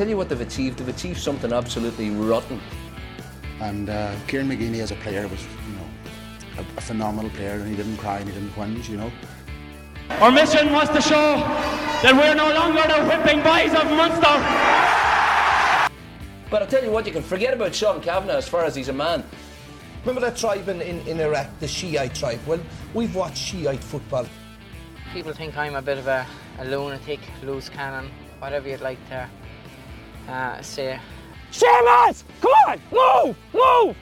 tell you what they've achieved. They've achieved something absolutely rotten. And uh, Kieran McGeeney as a player was, you know, a, a phenomenal player, and he didn't cry and he didn't whinge, you know. Our mission was to show that we're no longer the whipping boys of Munster. But I'll tell you what, you can forget about Sean Cavanagh as far as he's a man. Remember that tribe in, in, in Iraq, the Shiite tribe? Well, we've watched Shiite football. People think I'm a bit of a, a lunatic, loose cannon, whatever you'd like to uh, say. Seamus! Come on! Move! Move!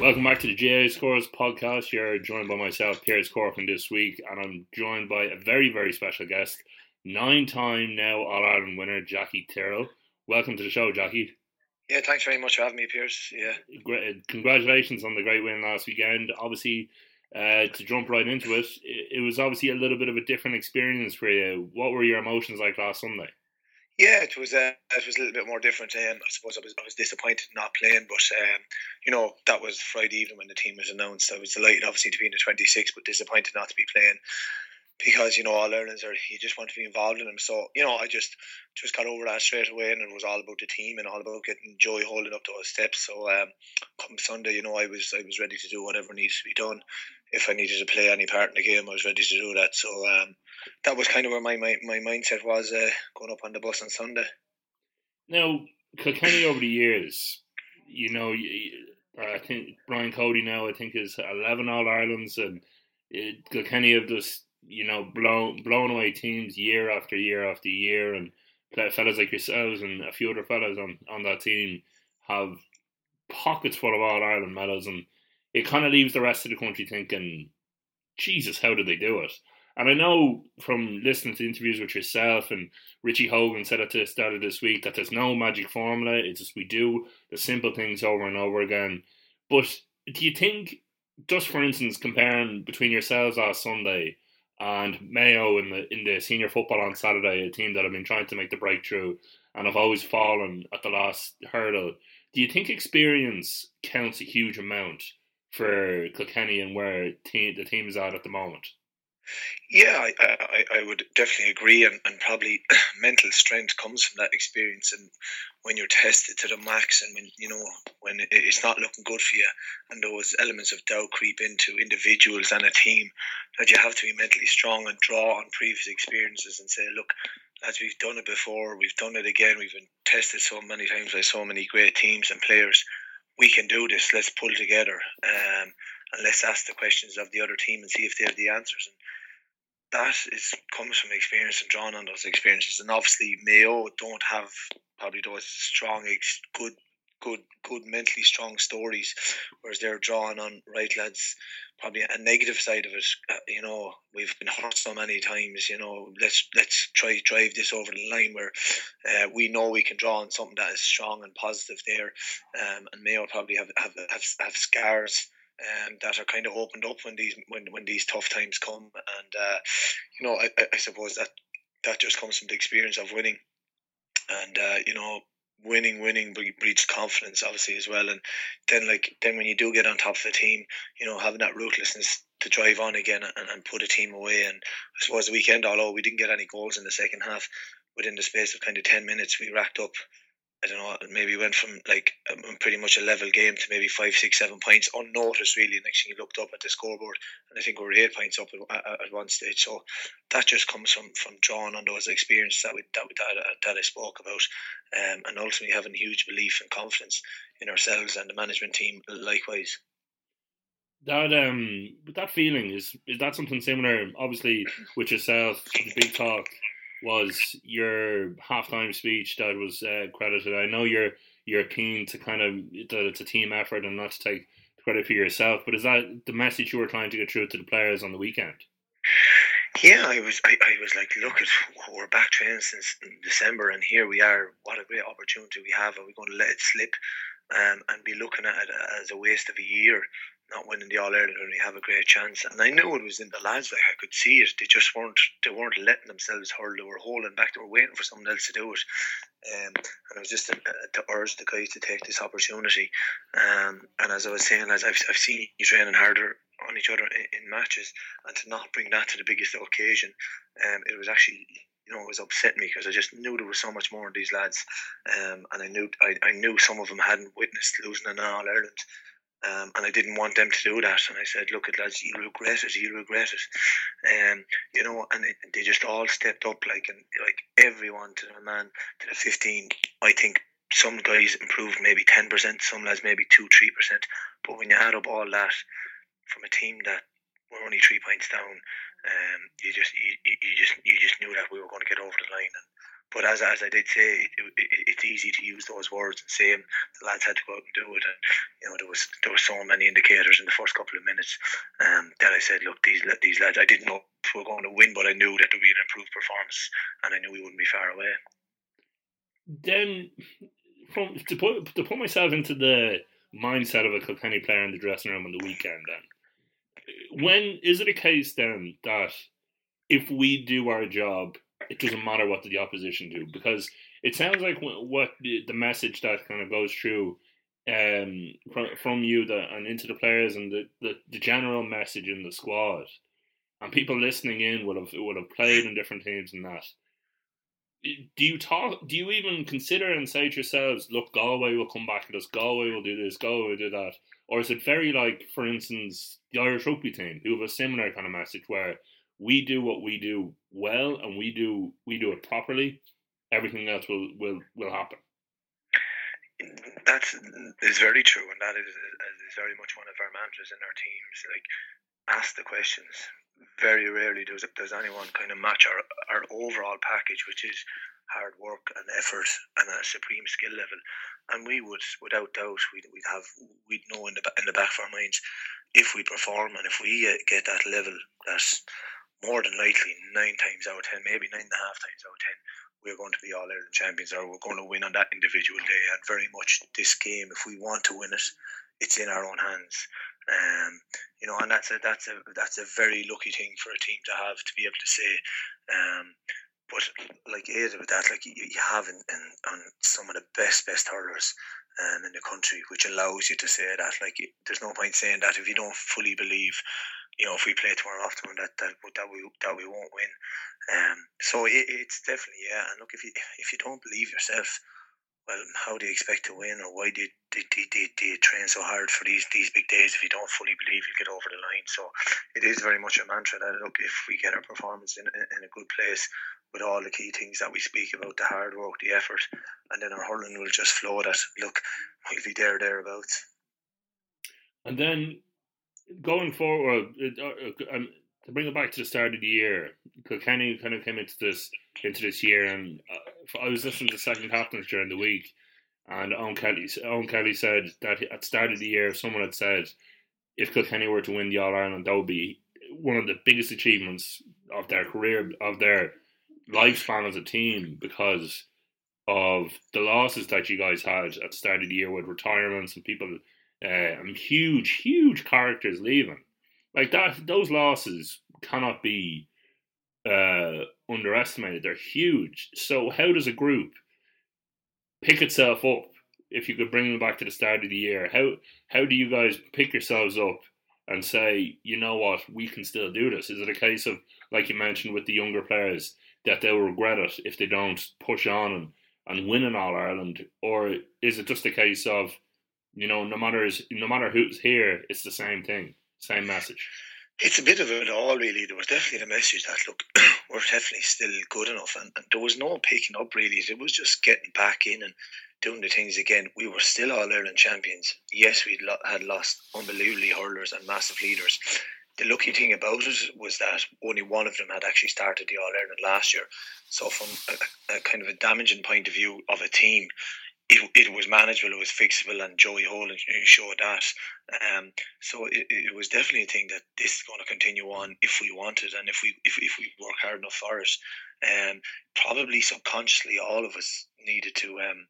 Welcome back to the GAA Scores podcast. You're joined by myself, Pearse Corcoran, this week, and I'm joined by a very, very special guest, nine time now All Ireland winner, Jackie Tyrrell. Welcome to the show, Jackie. Yeah, thanks very much for having me, Pearse. Yeah. Great, congratulations on the great win last weekend. Obviously, uh, to jump right into it, it, it was obviously a little bit of a different experience for you. What were your emotions like last Sunday? Yeah, it was uh, it was a little bit more different. Um, I suppose I was I was disappointed not playing, but um, you know that was Friday evening when the team was announced. I was delighted, obviously, to be in the 26, but disappointed not to be playing because you know all Ireland's are you just want to be involved in them. So you know I just just got over that straight away, and it was all about the team and all about getting Joey Holden up to those steps. So um, come Sunday, you know I was I was ready to do whatever needs to be done. If I needed to play any part in the game, I was ready to do that. So um, that was kind of where my my, my mindset was uh, going up on the bus on Sunday. Now, Kilkenny over the years, you know, I think Brian Cody now I think is eleven All Irelands, and it, Kilkenny have just you know blown blown away teams year after year after year, and fellas like yourselves and a few other fellas on on that team have pockets full of All Ireland medals, and it kind of leaves the rest of the country thinking, Jesus, how did they do it? And I know from listening to interviews with yourself and Richie Hogan said at the start of this week that there's no magic formula. It's just we do the simple things over and over again. But do you think, just for instance, comparing between yourselves last Sunday and Mayo in the in the senior football on Saturday, a team that have been trying to make the breakthrough and have always fallen at the last hurdle, do you think experience counts a huge amount for Kilkenny and where team, the team is at at the moment? Yeah, I, I, I would definitely agree, and, and probably mental strength comes from that experience, and when you're tested to the max, and when you know when it's not looking good for you, and those elements of doubt creep into individuals and a team, that you have to be mentally strong and draw on previous experiences and say, look, as we've done it before, we've done it again, we've been tested so many times by so many great teams and players, we can do this. Let's pull together. Um, and let's ask the questions of the other team and see if they have the answers. And that is comes from experience and drawing on those experiences. And obviously, Mayo don't have probably those strong, good, good, good mentally strong stories, whereas they're drawing on right lads. Probably a negative side of it, uh, you know, we've been hurt so many times. You know, let's let's try drive this over the line where uh, we know we can draw on something that is strong and positive there. Um, and Mayo probably have have have, have scars um, that are kind of opened up when these when, when these tough times come. And uh, you know, I, I suppose that that just comes from the experience of winning, and uh, you know, winning, winning breeds confidence, obviously as well. And then like then when you do get on top of a team, you know, having that ruthlessness to drive on again and, and put a team away. And I suppose the weekend, although we didn't get any goals in the second half, within the space of kind of ten minutes, we racked up I don't know, maybe went from like um, pretty much a level game to maybe five, six, seven points unnoticed. Really, next thing you looked up at the scoreboard, and I think we were eight points up at, at, one stage. So that just comes from from drawing on those experiences that we that we, that, that I spoke about, um, and ultimately having huge belief and confidence in ourselves and the management team likewise. That um, that feeling is is that something similar? Obviously, with yourself, big talk was your halftime speech that was uh, credited. I know you're you're keen to kind of that it's a team effort and not to take credit for yourself, but is that the message you were trying to get through to the players on the weekend? Yeah, I was. I, I was like, look at we're back training since December, and here we are. What a great opportunity we have. Are we going to let it slip um, and be looking at it as a waste of a year? Not winning the All Ireland when we have a great chance. And I knew it was in the lads. Like I could see it. They just weren't. They weren't letting themselves hurl. They were holding back. They were waiting for someone else to do it. Um, and I was just to, uh, to urge the guys to take this opportunity. Um, and as I was saying, as I've, I've seen you training harder on each other in, in, matches, and to not bring that to the biggest occasion, um, it was actually you know, it was upsetting me because I just knew there was so much more in these lads, um, and I knew I, I knew some of them hadn't witnessed losing an All Ireland. Um, and I didn't want them to do that. And I said, "Look, at lads, you'll regret it. You'll regret it." Um, you know, and it, they just all stepped up, like and like everyone to the man to the fifteen. I think some guys improved maybe ten percent, some lads maybe two, three percent. But when you add up all that from a team that were only three points down, um, you just you, you just you just knew that we were going to get over the line. And but as, as I did say, it, it, it's easy to use those words and say. The lads had to go out and do it, and you know there was there were so many indicators in the first couple of minutes um, that I said, look, these these lads, I didn't know if we were going to win, but I knew that there'd be an improved performance, and I knew we wouldn't be far away. Then, from to put to put myself into the mindset of a Kilkenny player in the dressing room on the weekend, then when is it a case then that if we do our job it doesn't matter what the opposition do because it sounds like what the, message that kind of goes through um, from, from you the, and into the players and the, the, the general message in the squad and people listening in would have would have played in different teams and that. Do you talk? Do you even consider and say to yourselves, "Look, Galway will come back at us. Galway will do this. Galway will do that," or is it very like, for instance, the Irish rugby team who have a similar kind of message where we do what we do well and we do we do it properly, everything else will will will happen. That is very true, and that is, is very much one of our mantras in our teams. Like, ask the questions. Very rarely does does anyone kind of match our our overall package, which is hard work and effort and a supreme skill level. And we would, without doubt, we'd, we'd have we'd know in the in the back of our minds if we perform and if we uh, get that level that more than likely nine times out of ten, maybe nine and a half times out of ten, we're going to be all Ireland champions or we're going to win on that individual day. And very much this game, if we want to win it, it's in our own hands. Um, you know, and that's a that's a that's a very lucky thing for a team to have to be able to say. Um, but like Ada with that, like you, you have in, in, on some of the best best hurlers um, in the country, which allows you to say that. Like there's no point saying that if you don't fully believe you know, if we play tomorrow afternoon, that that that we that we won't win. Um, so it, it's definitely yeah. And look, if you if you don't believe yourself, well, how do you expect to win, or why do you, do, do, do, you train so hard for these these big days if you don't fully believe you'll get over the line? So it is very much a mantra that look, if we get our performance in in a good place with all the key things that we speak about, the hard work, the effort, and then our hurling will just flow. That look, we'll be there thereabouts. And then going forward, uh, uh, to bring it back to the start of the year, Kilkenny kind of came into this into this year, and uh, I was listening to second captains during the week, and Eoin Kelly, Eoin Kelly said that at the start of the year, someone had said if Kilkenny were to win the All Ireland, that would be one of the biggest achievements of their career, of their lifespan as a team, because of the losses that you guys had at the start of the year with retirements and people uh, huge, huge characters leaving. Like that, those losses cannot be uh, underestimated. They're huge. So how does a group pick itself up? If you could bring them back to the start of the year, how how do you guys pick yourselves up and say, you know what, we can still do this? Is it a case of, like you mentioned with the younger players, that they'll regret it if they don't push on and, and win in All Ireland, or is it just a case of you know, no matter no matter who's here, it's the same thing, same message. It's a bit of it all, really. There was definitely the message that look, we're definitely still good enough, and, and there was no picking up really. It was just getting back in and doing the things again. We were still all Ireland champions. Yes, we had lost unbelievably hurlers and massive leaders. The lucky thing about it was that only one of them had actually started the All Ireland last year. So, from a, a kind of a damaging point of view of a team, it, it was manageable, it was fixable, and Joey Holden showed that. Um, so it, it was definitely a thing that this is going to continue on if we want it, and if we if, if we work hard enough for it. Um, probably subconsciously, all of us needed to um,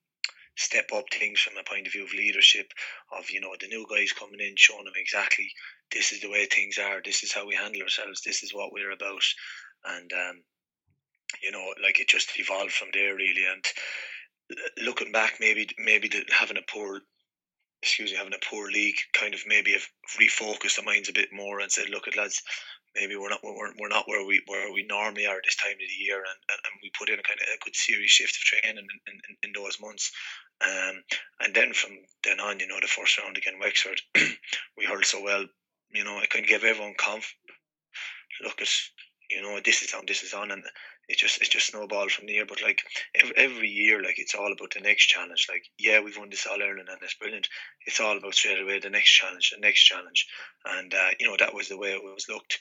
step up things from a point of view of leadership, of you know the new guys coming in, showing them exactly this is the way things are, this is how we handle ourselves, this is what we're about, and um, you know, like it just evolved from there really, and looking back, maybe maybe the, having a poor excuse me, having a poor league, kind of maybe have refocused the minds a bit more and said, look at lads, maybe we're not we're, we're not where we where we normally are this time of the year, and, and, and we put in a kind of a good serious shift of training in, in, in those months. Um, and then from then on, you know, the first round again, Wexford, we hurled so well. You know, I kind of give everyone conf. Look at you know this is on, this is on, and it just it's just snowballed from there. But like every, every year, like it's all about the next challenge. Like yeah, we've won this All Ireland and it's brilliant. It's all about straight away the next challenge, the next challenge, and uh, you know that was the way it was looked.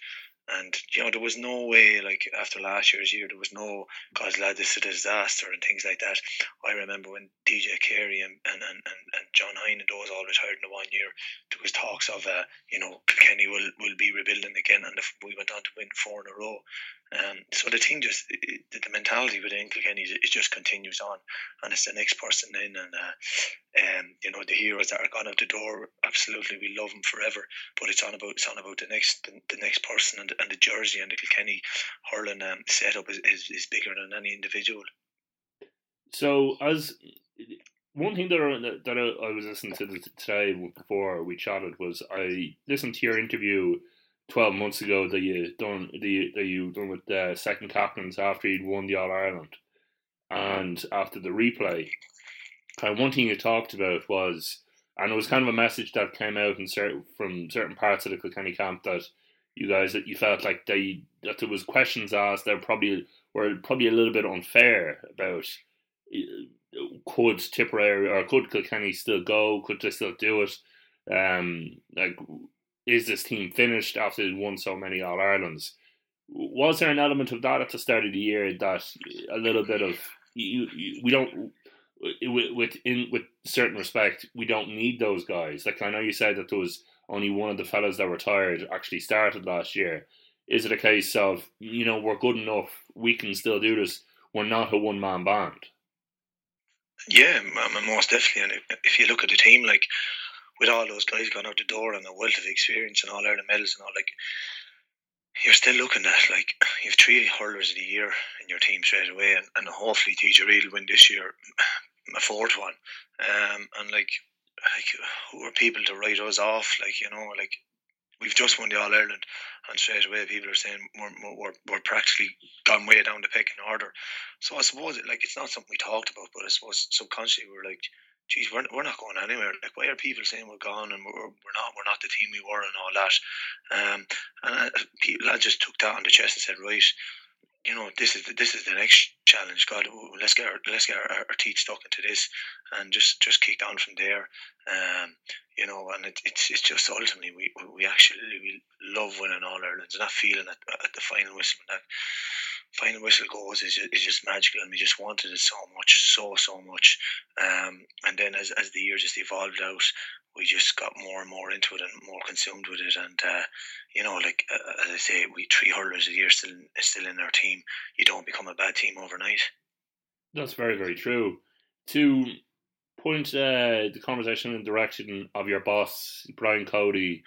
And you know there was no way like after last year's year there was no cause lad this is a disaster and things like that. I remember when DJ Carey and and, and, and John Hoyne and those all retired in the one year, there was talks of uh, you know Kenny will will be rebuilding again, and if we went on to win four in a row. Um, so the thing just it, the mentality within Kilkenny it just continues on, and it's the next person in, and uh, um, you know the heroes that are gone out the door. Absolutely, we love them forever. But it's on about it's on about the next the, the next person and, and the jersey and the Kilkenny hurling um, setup is, is, is bigger than any individual. So as one thing that that I, was listening to today before we chatted was I listened to your interview twelve months ago that you done the that you done with the second captains after you'd won the All Ireland, and after the replay, and one thing you talked about was, and it was kind of a message that came out in certain from certain parts of the Kilkenny camp that you guys that you felt like they that there was questions asked that probably were probably a little bit unfair about could Tipperary or could Kilkenny still go? Could they still do it? Um, like is this team finished after they won so many All Irelands? Was there an element of that at the start of the year that a little bit of you, you, we don't with in with certain respect we don't need those guys. Like I know you said that there was only one of the fellas that retired actually started last year. Is it a case of you know we're good enough, we can still do this? We're not a one man band. Yeah, most definitely. And if you look at the team, like with all those guys going out the door and a wealth of experience and all Ireland medals and all, like you're still looking at like you've three hurlers of the year in your team straight away, and, and hopefully TJ Reid will win this year, a fourth one. Um, and like, like who are people to write us off? Like you know, like we've just won the All Ireland, and straight away people are saying we're, we're, we're practically gone way down the pecking order. So I suppose it, like it's not something we talked about, but I suppose subconsciously we're like, geez, we're, we're not going anywhere. Like, why are people saying we're gone and we're, we're not we're not the team we were and all that? Um, and I, people, I just took that on the chest and said, right, you know, this is the, this is the next challenge. God, let's get our, let's get our, our teeth stuck into this, and just just kick down from there. Um, you know, and it, it's it's just ultimately we we actually we love winning all Ireland's and that feeling at, at the final whistle when that final whistle goes is just, is just magical, and we just wanted it so much, so so much. Um, and then as as the year just evolved out, we just got more and more into it and more consumed with it. And uh, you know, like uh, as I say, we three hurlers a year still still in our team. You don't become a bad team overnight. That's very very true. To point uh, the conversation in the direction of your boss, Brian Cody,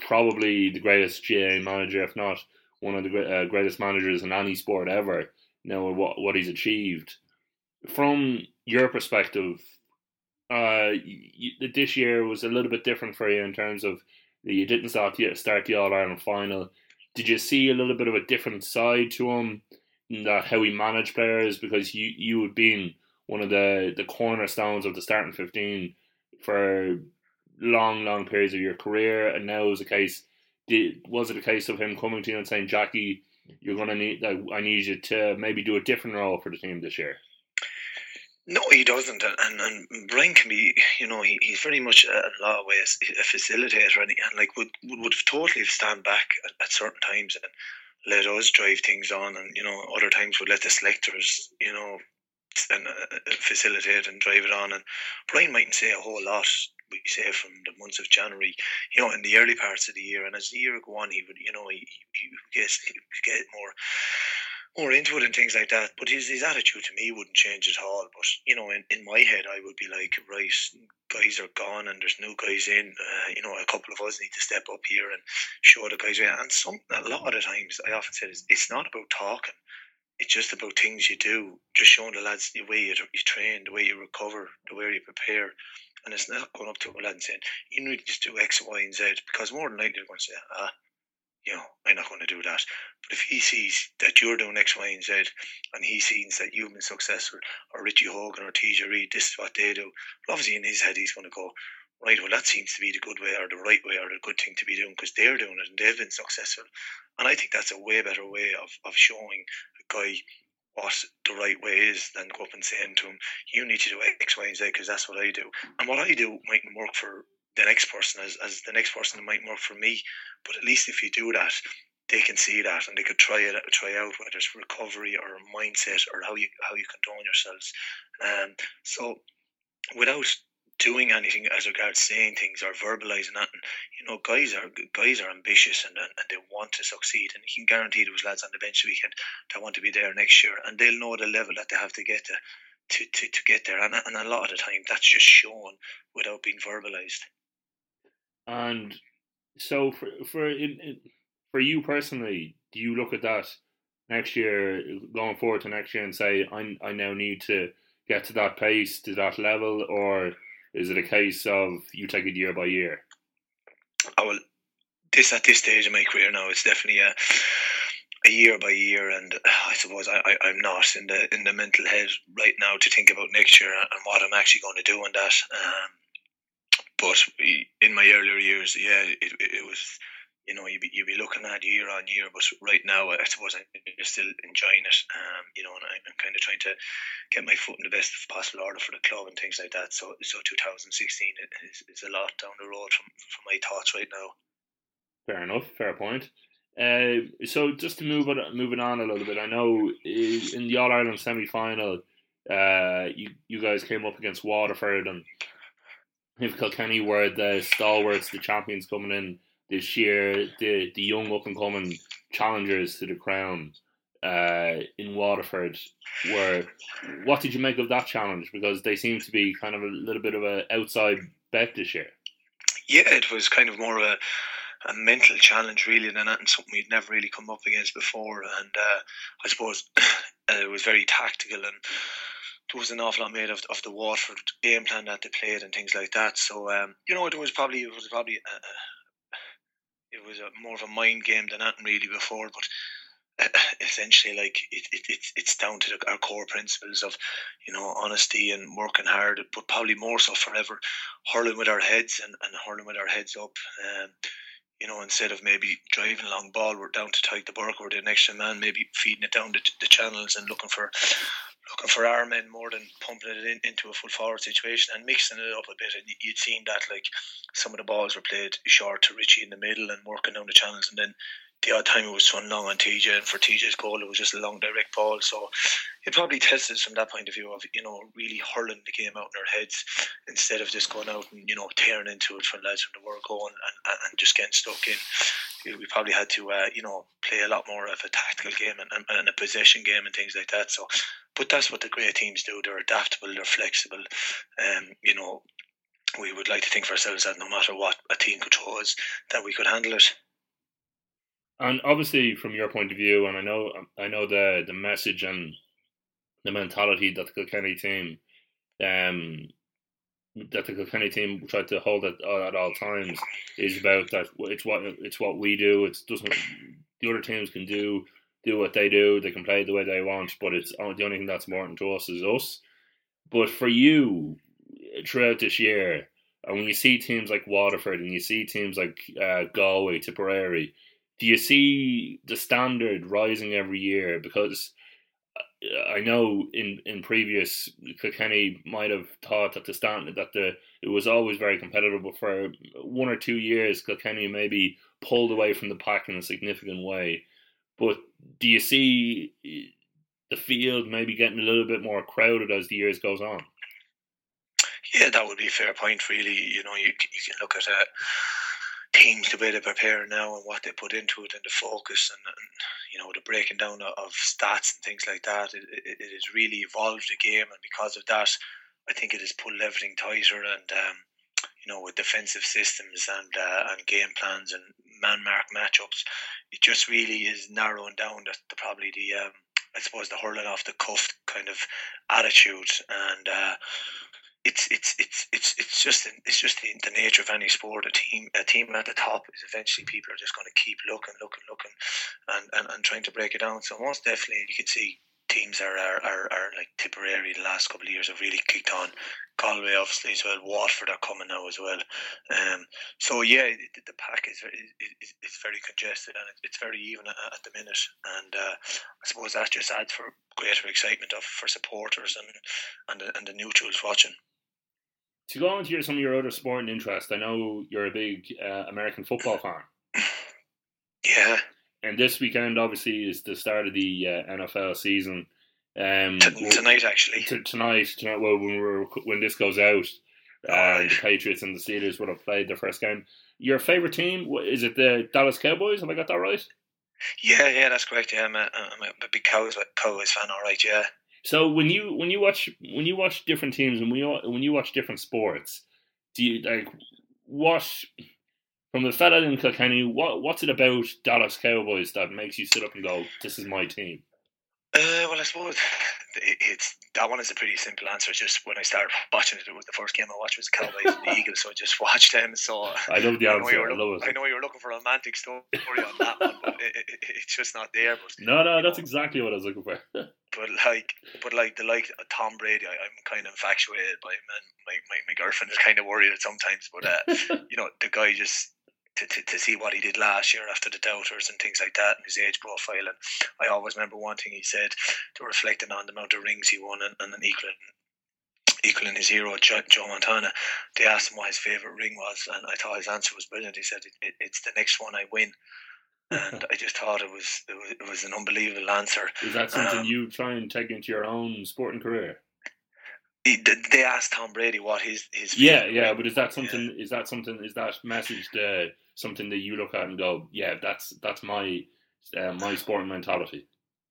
probably the greatest GA manager, if not one of the uh, greatest managers in any sport ever. You know what what he's achieved. From your perspective, uh, you, this year was a little bit different for you in terms of you didn't start the, start the All Ireland final. Did you see a little bit of a different side to him, that how he managed players? Because you you had been one of the the cornerstones of the starting fifteen for long long periods of your career, and now is a case. Did, was it a case of him coming to you and saying, "Jackie, you're going to need. I need you to maybe do a different role for the team this year"? No, he doesn't, and and Brian can be, you know, he, he's very much a, a lot of ways a facilitator, and, and like would would totally stand back at, at, certain times and let us drive things on, and you know, other times would let the selectors, you know, and uh, facilitate and drive it on. And Brian mightn't say a whole lot. We say from the months of January, you know, in the early parts of the year, and as the year go on, he would, you know, he, he, gets he get more more into it and things like that. But his, his attitude to me wouldn't change at all. But, you know, in, in my head, I would be like, right, guys are gone and there's new guys in. Uh, you know, a couple of us need to step up here and show the guys. And some, a lot of the times, I often said, it's, it's not about talking. It's just about things you do, just showing the lads the way you, you train, the way you recover, the way you prepare. And it's not going up to a lad and saying, you need to do X, Y, and Z, because more than likely they're going to say, ah, you know, I'm not going to do that. But if he sees that you're doing X, Y, and Z, and he sees that you've been successful, or Richie Hogan or TJ Reid, this is what they do, well, obviously in his head he's going to go, right, well, that seems to be the good way or the right way or the good thing to be doing because they're doing it and they've been successful. And I think that's a way better way of, of showing a guy what the right way is than go up and saying to him, you need to do X, Y, and Z because that's what I do. And what I do mightn't work for the next person as, as the next person might work for me. But at least if you do that, they can see that and they could try it try out whether it's recovery or mindset or how you how you condone yourselves. Um, so without doing anything as regards saying things or verbalizing that. And, you know, guys are guys are ambitious and, and they want to succeed. And you can guarantee those lads on the bench weekend that want to be there next year, and they'll know the level that they have to get to. To, to, to get there, and, and a lot of the time that's just shown without being verbalized. And so, for for in, in, for you personally, do you look at that next year, going forward to next year, and say, I I now need to get to that pace, to that level, or is it a case of you take it year by year? Oh, well, this at this stage of my career now, it's definitely a a year by year, and I suppose I, I am not in the in the mental head right now to think about next year and what I'm actually going to do on that. Um, but in my earlier years, yeah, it, it was you know, you'd be, you'd be looking at year on year. But right now, I suppose I'm still enjoying it. Um, you know, and I'm kind of trying to get my foot in the best possible order for the club and things like that. So, so 2016 is, is a lot down the road from, from my thoughts right now. Fair enough. Fair point. Uh, so just to move it, moving on a little bit, I know in the All Ireland semi final, uh, you you guys came up against Waterford and if Kilkenny were the stalwarts, the champions coming in this year, the the young up and coming challengers to the crown uh, in Waterford were. What did you make of that challenge? Because they seem to be kind of a little bit of an outside bet this year. Yeah, it was kind of more of a a mental challenge really than that, and something we'd never really come up against before. And uh, I suppose it was very tactical and there was an awful lot made of, of the Waterford game plan that they played and things like that. So um, you know, it was probably it was probably a, it was a, more of a mind game than that really before, but essentially like it, it, it, it's down to the, our core principles of you know honesty and working hard but probably more so forever hurling with our heads and, and hurling with our heads up um, you know instead of maybe driving long ball we're down to tight the bark or the next man maybe feeding it down the, the channels and looking for looking for our men more than pumping it in, into a full forward situation and mixing it up a bit. And you'd seen that like some of the balls were played short to Richie in the middle and working down the channels, and then the odd time it was thrown long on TJ, and for TJ's goal it was just a long direct ball. So it probably tested from that point of view of you know really hurling the game out in our heads instead of just going out and you know tearing into it from lads from the were going and, and just getting stuck in we probably had to uh, you know play a lot more of a tactical game and, and, and, a possession game and things like that. So, but that's what the great teams do. They're adaptable. They're flexible. Um, you know, we would like to think for ourselves that no matter what a team could throw us, that we could handle it. And obviously, from your point of view, and I know I know the the message and the mentality that the Kilkenny team um, that the Kilkenny team tried to hold at, at all times is about that it's what it's what we do. It doesn't the other teams can do do what they do. They can play the way they want, but it's the only thing that's important to us is us. But for you, throughout this year, and when you see teams like Waterford and you see teams like uh, Galway, Tipperary, do you see the standard rising every year? Because I know in, in previous Kilkenny might have thought that the stand that the it was always very competitive, but for one or two years Kilkenny maybe pulled away from the pack in a significant way. But do you see the field maybe getting a little bit more crowded as the years goes on? Yeah, that would be a fair point. Really, you know, you you can look at uh, teams the way they prepare now and what they put into it and the focus and, and you know the breaking down of stats and things like that. It, it, it, has really evolved the game, and because of that, I think it has pulled everything tighter and. Um, you know, with defensive systems and uh, and game plans and man mark matchups, it just really is narrowing down the, the probably the um, I suppose the hurling off the cuff kind of attitude and uh, it's it's it's it's it's just it's just the, the nature of any sport. A team a team at the top is eventually people are just going to keep looking, looking, looking, and, and, and trying to break it down. So most definitely, you can see teams are are, are, are like Tipperary the last couple of years have really kicked on. Galway obviously as well. Waterford are coming now as well. Um, so yeah, the, the pack is, is, is very congested and it's very even at, at the minute. And uh, I suppose that just adds for greater excitement of for supporters and and the, and the neutrals watching. To go on to your, some of your other sporting interests, I know you're a big uh, American football fan. Yeah. And this weekend, obviously, is the start of the uh, NFL season. Um, T- tonight, actually. T- tonight, tonight. Well, when we're when this goes out, uh, right. the Patriots and the Steelers would have played their first game. Your favorite team is it the Dallas Cowboys? Have I got that right? Yeah, yeah, that's correct. Yeah, I'm a, I'm a big Cowboys Cowboys fan. All right, yeah. So when you when you watch when you watch different teams and when you when you watch different sports, do you like what from the fella in Kilkenny? What what's it about Dallas Cowboys that makes you sit up and go, "This is my team"? Uh, well, I suppose it's that one is a pretty simple answer. It's just when I started watching it, it was the first game I watched was the Cowboys and the Eagles, so I just watched them. So I love the I answer. I, love it. I know you were looking for a romantic story on that one, but it, it, it's just not there. But no, no, that's know, exactly what I was looking for. but like, but like the like Tom Brady, I, am kind of infatuated by him, and my, my, my girlfriend is kind of worried at sometimes. But uh, you know, the guy just to, to, to see what he did last year after the doubters and things like that and his age profile. And I always remember one thing he said to reflecting on the amount of rings he won and, and an equaling equaling his hero Joe, Joe, Montana. They asked him what his favorite ring was, and I thought his answer was brilliant. He said, it, it, "It's the next one I win." and I just thought it was, it was it was an unbelievable answer. Is that something um, you try and take into your own sporting career? They asked Tom Brady what his his yeah yeah, but is that something? Yeah. Is that something? Is that message the something that you look at and go, yeah, that's that's my uh, my sporting mentality?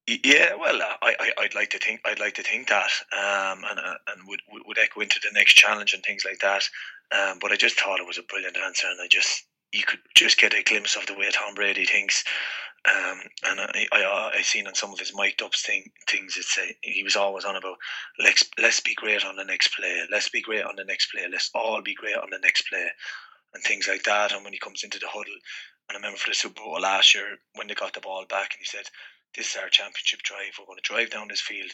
Yeah, well, uh, I, I would like to think I'd like to think that, um, and uh, and would would echo into the next challenge and things like that. Um, but I just thought it was a brilliant answer, and I just you could just get a glimpse of the way Tom Brady thinks. Um, and I, I, I seen on some of his mic'd up thing, things, it's a, he was always on about let's let's be great on the next play, let's be great on the next play, let's all be great on the next play, and things like that. And when he comes into the huddle, and I remember for the Super Bowl last year when they got the ball back, and he said, "This is our championship drive. We're going to drive down this field,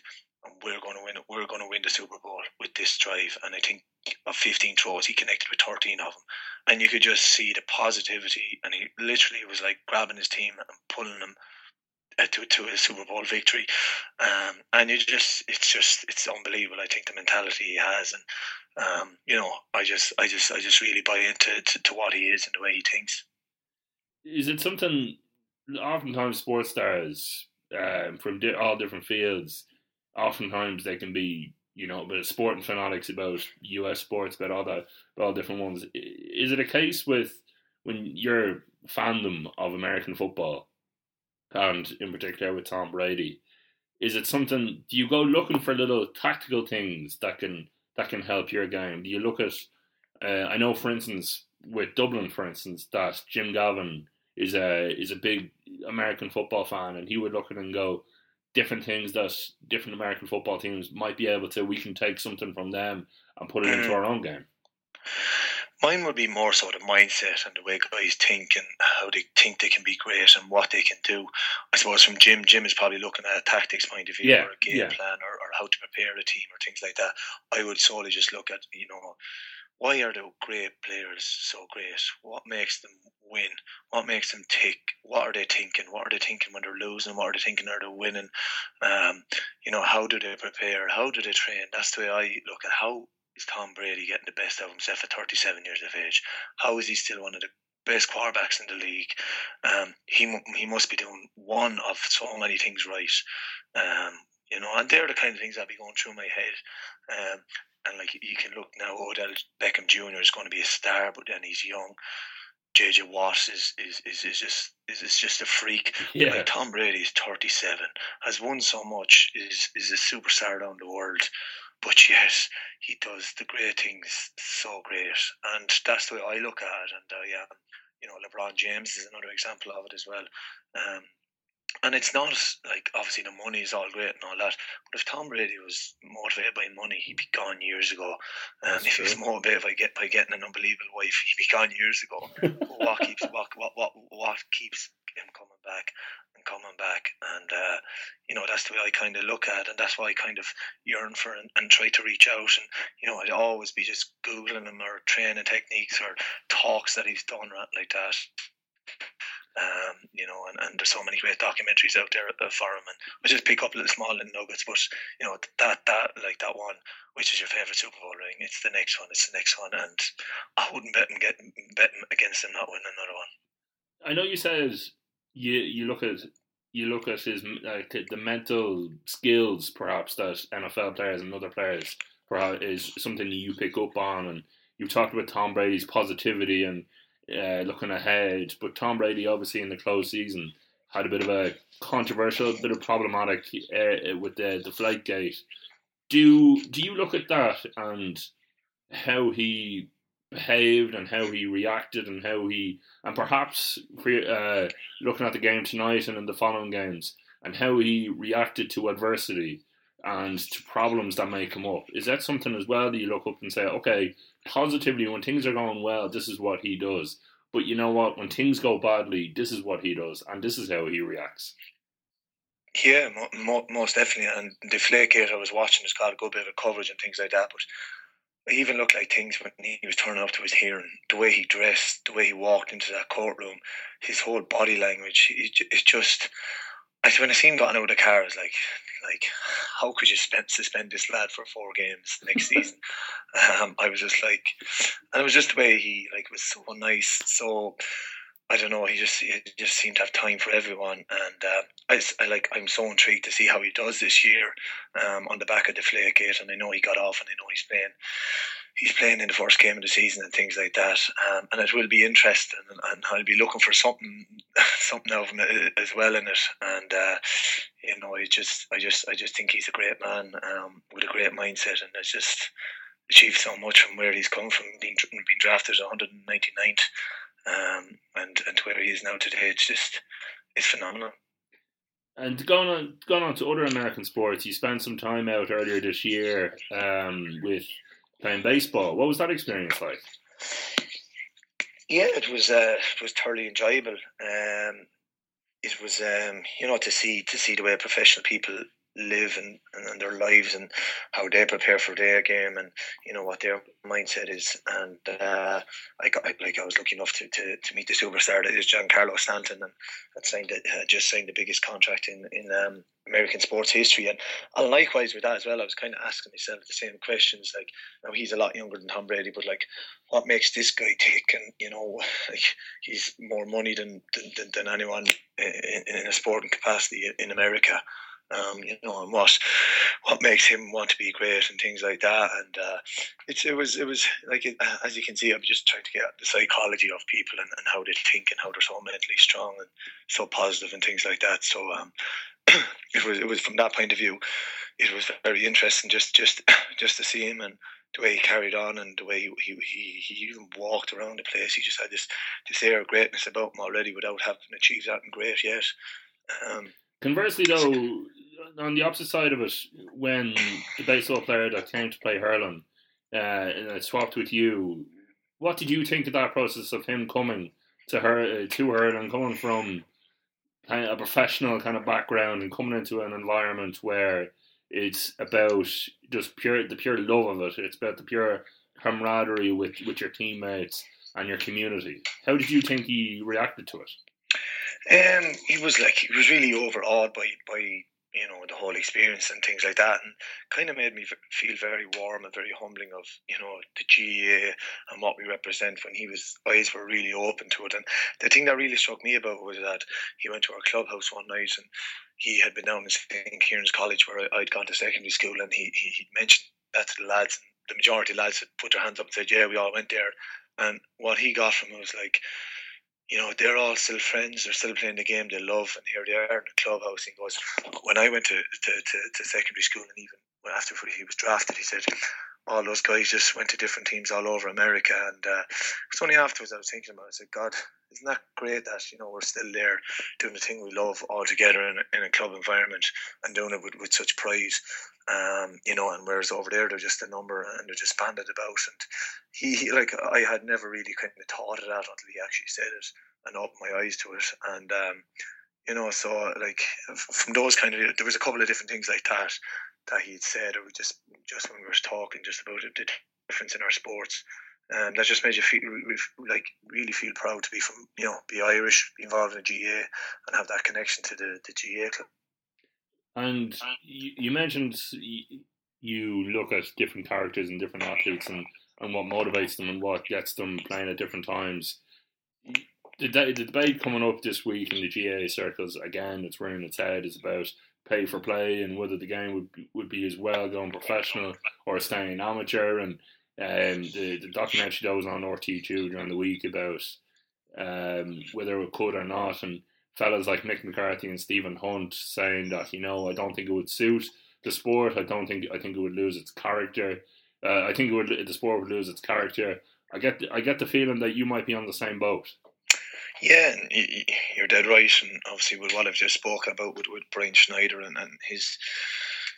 we're going to win. We're going to win the Super Bowl with this drive." And I think of 15 throws, he connected with 13 of them, and you could just see the positivity. And he literally was like grabbing his team and pulling them uh, to to a Super Bowl victory. Um, and you just it's just it's unbelievable. I think the mentality he has, and um, you know, I just I just I just really buy into to, to what he is and the way he thinks. Is it something? Oftentimes, sports stars um, from di- all different fields, oftentimes they can be you know, but sporting fanatics about US sports, about all that, about all different ones. Is it a case with when your fandom of American football and in particular with Tom Brady, is it something? Do you go looking for little tactical things that can that can help your game? Do you look at? Uh, I know, for instance, with Dublin, for instance, that Jim Gavin is a is a big American football fan, and he would look at it and go, different things that different American football teams might be able to. We can take something from them and put it into mm. our own game. Mine would be more sort of mindset and the way guys think and how they think they can be great and what they can do. I suppose from Jim, Jim is probably looking at a tactics point of view yeah, or a game yeah. plan or, or how to prepare a team or things like that. I would solely just look at, you know, why are the great players so great? What makes them win? What makes them tick? What are they thinking? What are they thinking when they're losing? What are they thinking are they winning? Um, you know, how do they prepare? How do they train? That's the way I look at how is Tom Brady getting the best of himself at 37 years of age? How is he still one of the best quarterbacks in the league? Um, he he must be doing one of so many things right. Um, you know, and they're the kind of things that be going through my head. Um, and like you can look now, Odell Beckham Jr. is going to be a star, but then he's young. JJ Watt is is, is, is just is, is just a freak. Yeah. Like Tom Brady is thirty seven, has won so much, is is a superstar around the world. But yes, he does the great things so great, and that's the way I look at it. And uh, yeah, you know, LeBron James is another example of it as well. Um, and it's not like obviously the money is all great and all that, but if Tom Brady was motivated by money, he'd be gone years ago. Um, if he was motivated by get by getting an unbelievable wife, he'd be gone years ago. what keeps what, what what what keeps him coming back and coming back, and uh, you know that's the way I kind of look at, it, and that's why I kind of yearn for and, and try to reach out, and you know I'd always be just googling him or training techniques or talks that he's done like that um, you know, and, and there's so many great documentaries out there for him, and we just pick up little small little nuggets. But you know, that that like that one, which is your favorite Super Bowl ring? It's the next one. It's the next one, and I wouldn't bet him get bet him against him not winning another one. I know you said you you look at you look at his like the mental skills perhaps that NFL players and other players perhaps is something you pick up on, and you talked about Tom Brady's positivity and uh, looking ahead. But Tom Brady, obviously, in the close season, had a bit of a controversial, bit of problematic uh, with the the flight gate. Do do you look at that and how he behaved and how he reacted and how he and perhaps uh, looking at the game tonight and in the following games and how he reacted to adversity and to problems that may come up. Is that something as well that you look up and say, okay, positively when things are going well, this is what he does. But you know what? When things go badly, this is what he does, and this is how he reacts. Yeah, mo- most definitely. And the Flakegate I was watching has got a good bit of coverage and things like that. But it even looked like things when he was turning up to his hearing, the way he dressed, the way he walked into that courtroom, his whole body language. It's just I when I seen got out of the car, I was like, like, how could you spend, suspend this lad for four games next season? Um, I was just like, and it was just the way he like was so nice, so. I don't know. He just he just seemed to have time for everyone, and uh, I, I like I'm so intrigued to see how he does this year um, on the back of the Flakegate, and I know he got off, and I know he's playing he's playing in the first game of the season and things like that. Um, and it will be interesting, and, and, I'll be looking for something, something of him uh, as well in it. And uh, you know, I just, I just, I just think he's a great man um, with a great mindset, and has just achieved so much from where he's come from, being being drafted 199th, um, and and to where he is now today. It's just, it's phenomenal. And going on, going on to other American sports, you spent some time out earlier this year um, with playing baseball. What was that experience like? Yeah, it was uh, it was thoroughly enjoyable. Um, it was um, you know to see to see the way professional people live and, and, their lives and how they prepare for their game and you know what their mindset is. And uh, I got like I was lucky enough to, to, to meet the superstar that is Giancarlo Stanton and that signed it, uh, just signed the biggest contract in in um, American sports history. And, and likewise with that as well I was kind of asking myself the same questions like now he's a lot younger than Tom Brady but like what makes this guy tick? And you know like he's more money than than, than anyone in, in a sporting capacity in America um, you know, and what what makes him want to be great and things like that. And uh, it's it was it was like it, as you can see, I'm just trying to get the psychology of people and, and how they think and how they're so mentally strong and so positive and things like that. So um, it was it was from that point of view, it was very interesting just just just to see him and the way he carried on and the way he, he, he, he even walked around the place. He just had this this air of greatness about him already without having achieved that and great yet. Um, Conversely, though, on the opposite side of it, when the baseball player that came to play hurling uh, swapped with you, what did you think of that process of him coming to her uh, to and coming from a professional kind of background and coming into an environment where it's about just pure the pure love of it. It's about the pure camaraderie with, with your teammates and your community. How did you think he reacted to it? Um, he was like he was really overawed by by you know the whole experience and things like that, and kind of made me feel very warm and very humbling of you know the GAA and what we represent. When he was eyes were really open to it, and the thing that really struck me about was that he went to our clubhouse one night and he had been down in St Kieran's College where I'd gone to secondary school, and he he mentioned that to the lads. And the majority of lads had put their hands up and said, "Yeah, we all went there." And what he got from it was like you know, they're all still friends. They're still playing the game they love, and here they are in the clubhouse. He goes, when I went to, to, to, to secondary school, and even after he was drafted, he said, all those guys just went to different teams all over America. And uh, it's only afterwards I was thinking about it. I said, God, isn't that great that you know we're still there doing the thing we love all together in a, in a club environment and doing it with, with such pride. Um, you know, and whereas over there they're just a number and they're just banded about. And he, he like I had never really kind of thought of that until he actually said it and opened my eyes to it. And um, you know, so like from those kind of there was a couple of different things like that that he'd said, or just just when we were talking just about the difference in our sports. And that just made you feel like really feel proud to be from you know be Irish, be involved in the GAA, and have that connection to the the GAA club. And you, you mentioned you look at different characters and different athletes and, and what motivates them and what gets them playing at different times. The, the debate coming up this week in the GAA circles again, it's rearing its head is about pay for play and whether the game would be, would be as well going professional or staying amateur. And um, the, the documentary that was on RT2 during the week about um, whether it could or not, and fellas like Mick McCarthy and Stephen Hunt saying that you know I don't think it would suit the sport. I don't think I think it would lose its character. Uh, I think it would the sport would lose its character. I get I get the feeling that you might be on the same boat. Yeah, you're dead right, and obviously with what I've just spoken about with, with Brian Schneider and, and his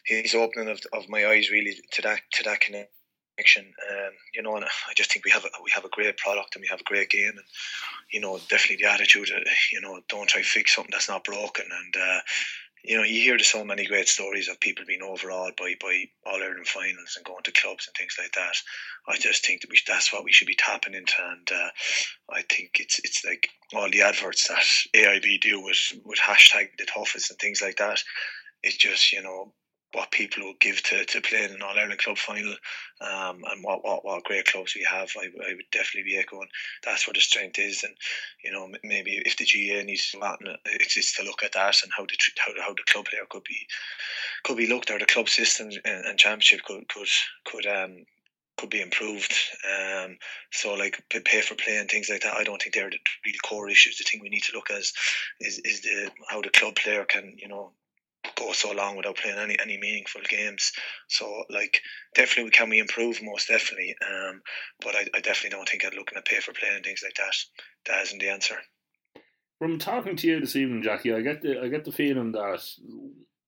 his opening of, of my eyes really to that to that connection. Um, you know, and I just think we have a, we have a great product and we have a great game, and you know, definitely the attitude. Uh, you know, don't try to fix something that's not broken, and uh, you know, you hear so many great stories of people being overawed by, by All Ireland finals and going to clubs and things like that. I just think that we, that's what we should be tapping into, and uh, I think it's it's like all the adverts that AIB do with with hashtag the toughest and things like that. It's just you know what people will give to, to play in an All Ireland club final, um, and what, what, what great clubs we have. I, I would definitely be echoing that's where the strength is, and you know maybe if the GAA needs to it's, it's to look at that and how the how, how the club player could be could be looked, or the club system and, and championship could could could um could be improved. Um, so like pay for play and things like that. I don't think they're the real core issues. The thing we need to look at is is, is the how the club player can you know go so long without playing any any meaningful games. So like definitely we can we improve most definitely. Um, but I, I definitely don't think I'd looking at pay for play and things like that. That isn't the answer. From talking to you this evening, Jackie, I get the I get the feeling that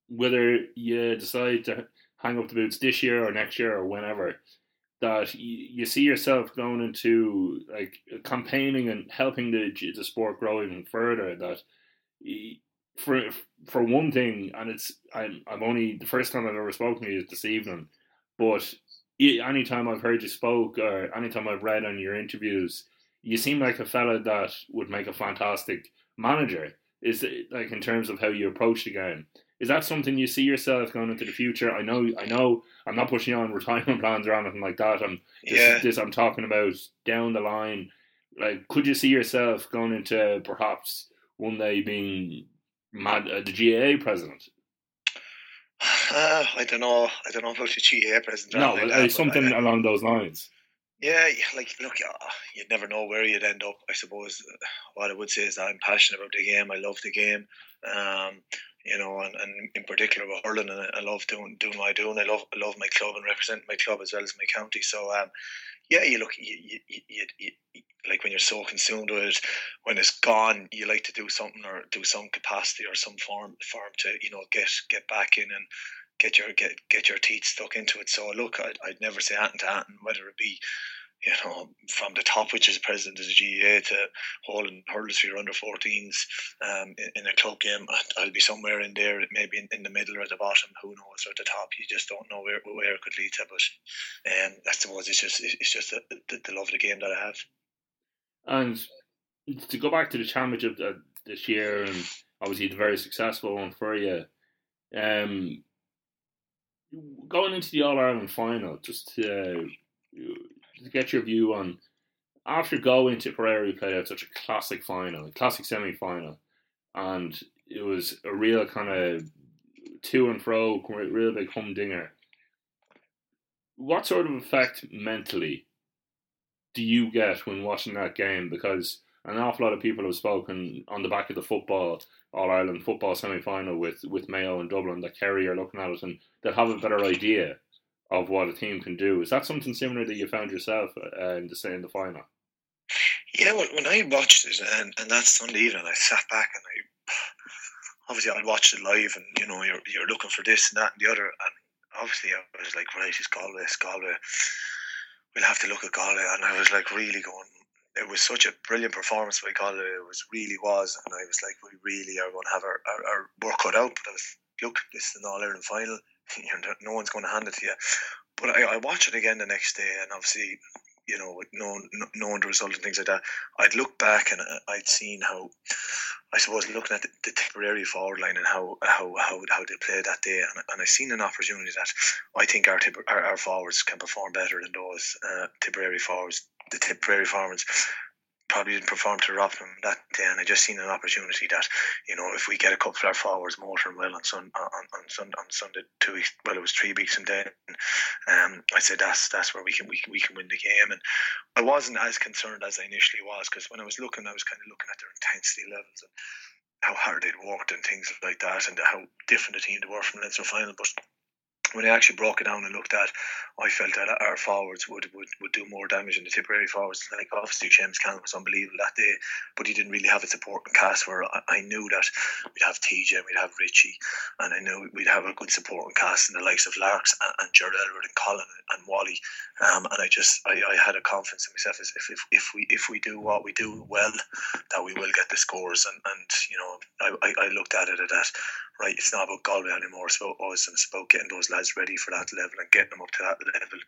whether you decide to hang up the boots this year or next year or whenever, that you see yourself going into like campaigning and helping the the sport grow even further. That for for one thing, and it's I'm I've only the first time I've ever spoken to you is this evening, but anytime I've heard you spoke or anytime I've read on your interviews, you seem like a fella that would make a fantastic manager. Is it like in terms of how you approach the game? Is that something you see yourself going into the future? I know, I know, I'm not pushing on retirement plans or anything like that. I'm this, yeah. this I'm talking about down the line. Like, could you see yourself going into perhaps one day being mad, uh, the GAA president? Uh, I don't know. I don't know about the GAA president. No, like that, something I, along those lines. Yeah, like look, uh, you'd never know where you'd end up. I suppose what I would say is that I'm passionate about the game. I love the game. Um, you know, and, and in particular with hurling, and I love doing doing what I do, and I love I love my club and representing my club as well as my county. So, um, yeah, you look, you, you, you, you, like when you're so consumed with it, when it's gone, you like to do something or do some capacity or some form form to you know get get back in and get your get get your teeth stuck into it. So look, I'd, I'd never say anything to anything, whether it be you know, from the top, which is president of the GAA, to holding hurlers for your under 14s um, in, in, a club game. I'll be somewhere in there, maybe in, in, the middle or at the bottom, who knows, or the top. You just don't know where, where it could lead to. But um, I suppose it's just it's just the, the, the love of the game that I have. And to go back to the championship uh, this year, and obviously the very successful one for you. Um, going into the All Ireland final, just to get your view on after going to Tipperary, played out such a classic final, a classic semi final, and it was a real kind of to and fro, real big humdinger. What sort of effect mentally do you get when watching that game? Because an awful lot of people have spoken on the back of the football All Ireland football semi final with with Mayo and Dublin that Kerry are looking at it and they'll have a better idea of what a team can do. Is that something similar that you found yourself uh, in the say in the final? Yeah, when, I watched it, and, and that Sunday evening, I sat back and I obviously I watched it live, and you know you're you're looking for this and that and the other, and obviously I was like, right, it's Galway, it's Galway. We'll have to look at Galway, and I was like really going. It was such a brilliant performance by Galway. It was really was, and I was like, we really are going to have our, our, our work cut out. But I was, look, this is an All Ireland final. no one's going to hand it to you. But I, I watched it again the next day, and obviously you know, knowing knowing the result and things like that, I'd look back and I'd seen how, I suppose, looking at the, the Tipperary forward line and how how how, how they played that day, and, and I seen an opportunity that I think our our, our forwards can perform better than those uh, Tipperary forwards, the Tipperary forwards probably didn't perform to Rotherham that day, and I just seen an opportunity that you know if we get a couple of our forwards motoring well on sun on on, sun, on Sunday two weeks well it was three weeks and then um I said that's that's where we can we can we can win the game. And I wasn't as concerned as I initially was because when I was looking I was kind of looking at their intensity levels and how hard they'd worked and things like that and how different the team they were from the Leinster final but when I actually broke it down and looked at, I felt that our forwards would, would, would do more damage than the Tipperary forwards. Like obviously James Callan was unbelievable that day, but he didn't really have a supporting cast where I, I knew that we'd have TJ, we'd have Richie, and I knew we'd have a good supporting cast in the likes of Larks and, and Ger Aylward and Colin and, and Wally. Um, and I just I, I had a confidence in myself as if, if, if we if we do what we do well, that we will get the scores. And, and you know I, I, I looked at it at that right. It's not about Galway anymore. It's about us and it's about getting those lads ready for that level and getting them up to that level.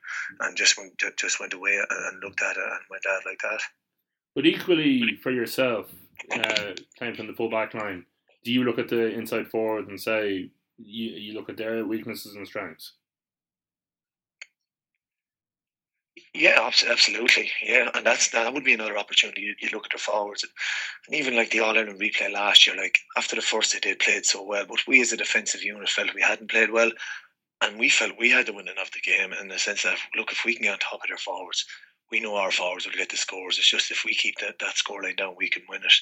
And just went just went away and looked at it and went out like that. But equally for yourself, uh, playing from the full back line, do you look at the inside forward and say you, you look at their weaknesses and strengths? Yeah, absolutely. Yeah, and that's that would be another opportunity. You, you look at the forwards, and even like the All Ireland replay last year. Like after the first day, they played so well, but we as a defensive unit felt we hadn't played well, and we felt we had the winning of the game in the sense that look, if we can get on top of their forwards, we know our forwards will get the scores. It's just if we keep that, that score line down, we can win it.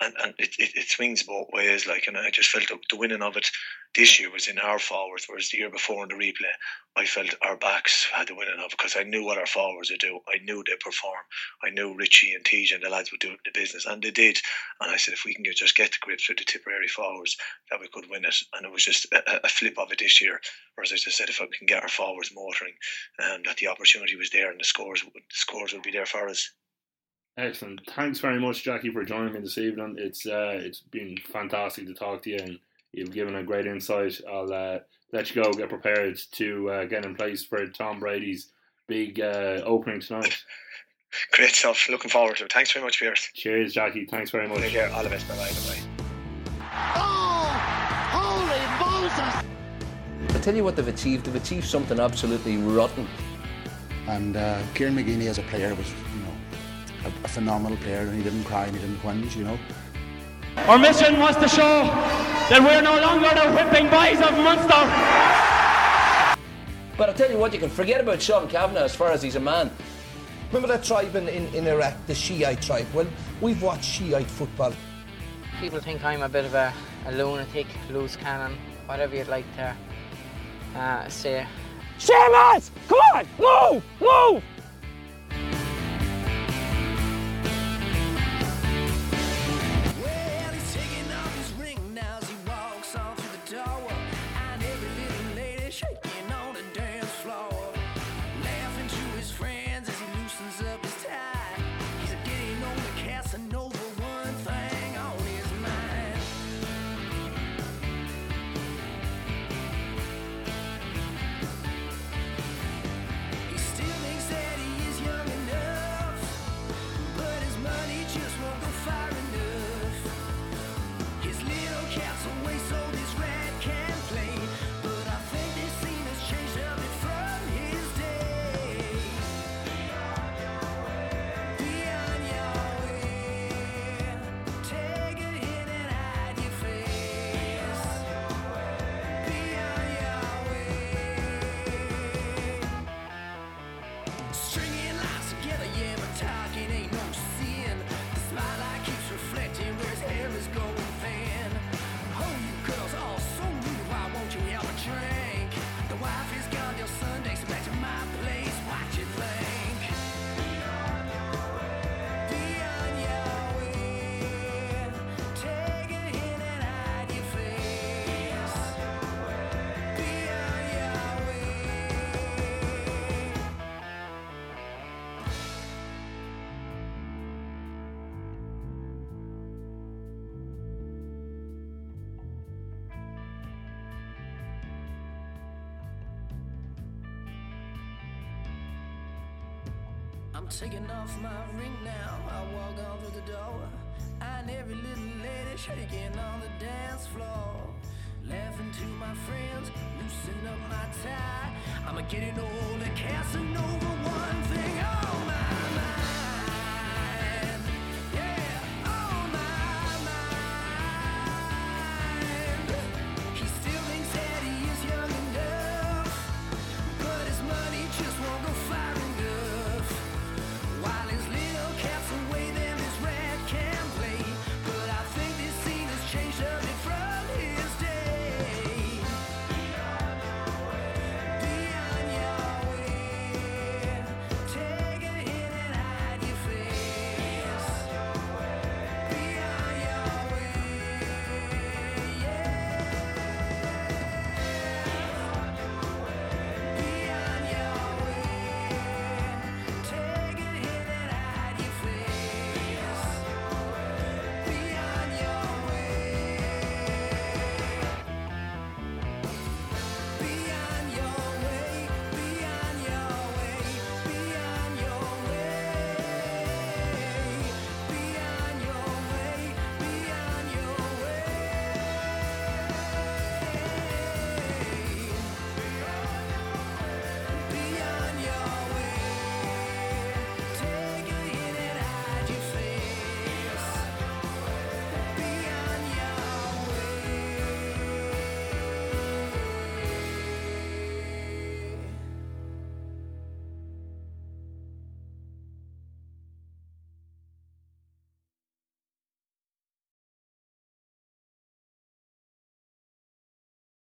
And and it, it, it swings both ways. Like, and I just felt the, the winning of it this year was in our forwards, whereas the year before in the replay, I felt our backs had the winning of it because I knew what our forwards would do. I knew they'd perform. I knew Richie and TJ and the lads would do the business, and they did. And I said, if we can just get the grips with the Tipperary forwards, that we could win it. And it was just a, a flip of it this year. Whereas I just said, if we can get our forwards motoring, and that the opportunity was there and the scores, the scores would be there for us. Excellent. Thanks very much, Jackie, for joining me this evening. It's uh, it's been fantastic to talk to you, and you've given a great insight. I'll uh, let you go, get prepared to uh, get in place for Tom Brady's big uh, opening tonight. Great stuff. Looking forward to it. Thanks very much, Pearse. Cheers, Jackie. Thanks very much. Take care. All the best. Bye bye. Bye Oh, holy Moses! I tell you what they've achieved. They've achieved something absolutely rotten. And uh, Kieran McGeeney as a player was, you know, a, a phenomenal player, and he didn't cry and he didn't whinge, you know. Our mission was to show that we're no longer the whipping boys of Munster. But I tell you what, you can forget about Sean Cavanagh as far as he's a man. Remember that tribe in, in, in Iraq, the Shiite tribe? Well, we've watched Shiite football. People think I'm a bit of a, a lunatic, loose cannon, whatever you'd like to uh, say. Seamus! Come on! Move! Move! taking off my ring now. I walk on through the door. And every little lady shaking on the dance floor. Laughing to my friends, loosen up my tie. I'm a getting older, Casanova, one thing on my mind.